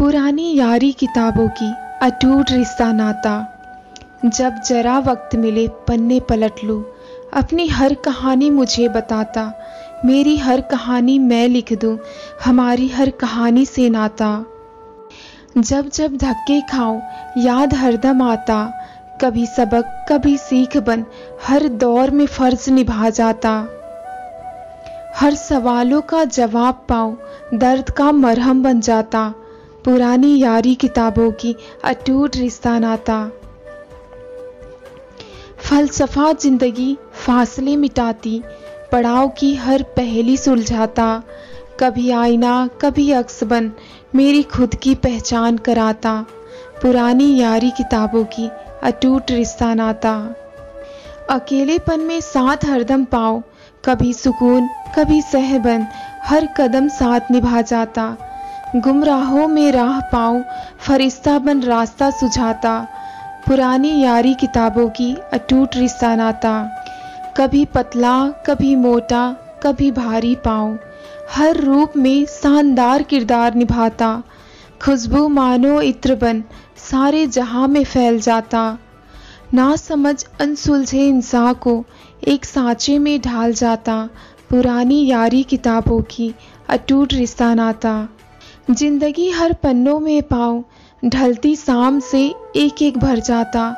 पुरानी यारी किताबों की अटूट रिश्ता नाता। जब जरा वक्त मिले, पन्ने पलट लूँ। अपनी हर कहानी मुझे बताता। मेरी हर कहानी मैं लिख दूँ। हमारी हर कहानी से नाता। जब जब धक्के खाओ याद हरदम आता। कभी सबक, कभी सीख बन, हर दौर में फ़र्ज़ निभा जाता। हर सवालों का जवाब पाओ दर्द का मरहम बन जाता। पुरानी यारी किताबों की अटूट रिश्ता नाता। फलसफा ज़िंदगी फासले मिटाती, पड़ाव की हर पहली सुलझाता। कभी आईना, कभी अक्स बन मेरी खुद की पहचान कराता। पुरानी यारी किताबों की अटूट रिश्ता नाता। अकेलेपन में साथ हरदम पाओ, कभी सुकून, कभी सहबन हर कदम साथ निभा जाता। गुमराहों में राह पाऊँ, फरिश्ता बन रास्ता सुझाता, पुरानी यारी किताबों की अटूट रिश्ता नाता कभी पतला, कभी मोटा, कभी भारी पाऊँ, हर रूप में शानदार किरदार निभाता। खुशबू मानो इत्र बन, सारे जहाँ में फैल जाता। ना समझ अनसुलझे इंसान को, एक सांचे में ढाल जाता, पुरानी यारी किताबों की अटूट रिश्ता नाता ज़िंदगी हर पन्नों में पाओ ढलती शाम से एक एक भर जाता।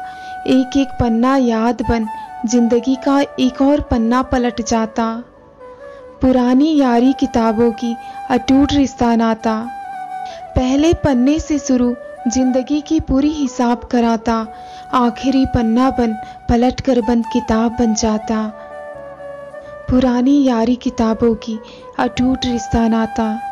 एक एक पन्ना याद बन, ज़िंदगी का एक और पन्ना पलट जाता। पुरानी यारी किताबों की अटूट रिश्ता नाता। पहले पन्ने से शुरू ज़िंदगी की पूरी हिसाब कराता। आखिरी पन्ना बन, पलट कर बंद किताब बन जाता। पुरानी यारी किताबों की अटूट रिश्ता नाता।